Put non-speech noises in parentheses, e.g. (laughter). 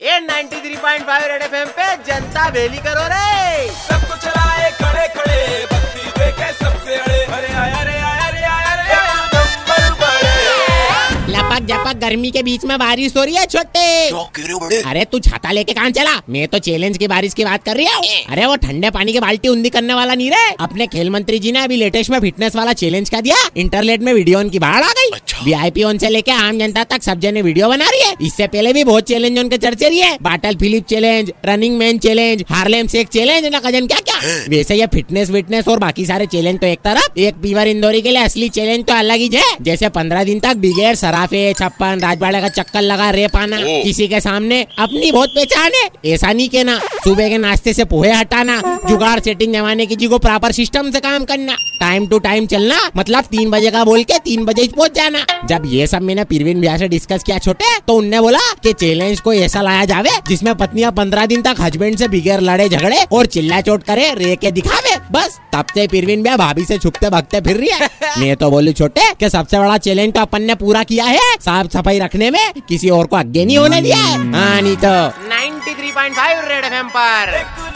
ए 93.5 red FM पे जनता बेली करो रे। सबको चलाए खड़े खड़े भक्ति देखे सबसे अड़े। अरे आया रे आया रे आया रे नंबर बड़े लपक जपक गर्मी के बीच में बारिश हो रही है छोटे। अरे तू छाता लेके कहाँ चला? मैं तो चैलेंज की बारिश की बात कर रही हूँ। अरे वो ठंडे पानी की बाल्टी उंदी करने वाला नहीं रे। अपने खेल मंत्री जी ने अभी लेटेस्ट में फिटनेस वाला चैलेंज का दिया। इंटरनेट में वीडियो की बाढ़ आ गई। अच्छा। वीआईपी ओन से लेके आम जनता तक सब जने वीडियो बना रही है। इससे पहले भी बहुत चैलेंज उनके चर्चे रही है। Bottle flip challenge running man challenge Harlem shake challenge ना कज़न क्या क्या वैसे ये फिटनेस विटनेस और बाकी सारे चैलेंज तो एक तरफ़ एक पीवर इंदौरी के लिए असली चैलेंज तो अलग ही है। जैसे पंद्रह दिन तक बिगेर सराफे छप्पन राजवाड़े का चक्कर लगा रे पाना। किसी के सामने अपनी बहुत पहचान है। ऐसा नहीं कहना सुबह के नाश्ते से पोहे हटाना जुगाड़ सेटिंग जमाने की जी को प्रॉपर सिस्टम से काम करना। टाइम टू टाइम चलना मतलब तीन बजे का बोल के तीन बजे ही पहुँच जाना। जब ये सब मैंने पीरवीन भैया से डिस्कस किया छोटे तो उनने बोला कि चैलेंज को ऐसा लाया जावे जिसमें पत्नियाँ पंद्रह दिन तक हस्बैंड से बिगैर लड़े झगड़े और चिल्ला चोट करे रे के दिखावे बस। तब से पीरवीन भैया भाभी से छुपते भगते फिर रही है। (laughs) मैं तो बोलू छोटे कि सबसे बड़ा चैलेंज तो अपन ने पूरा किया है साफ़ सफ़ाई रखने में किसी और को आगे नहीं होने दिया। है हाँ नहीं तो। 93.5 रेड एफएम पर एक नंबर बड़े बजाते रहो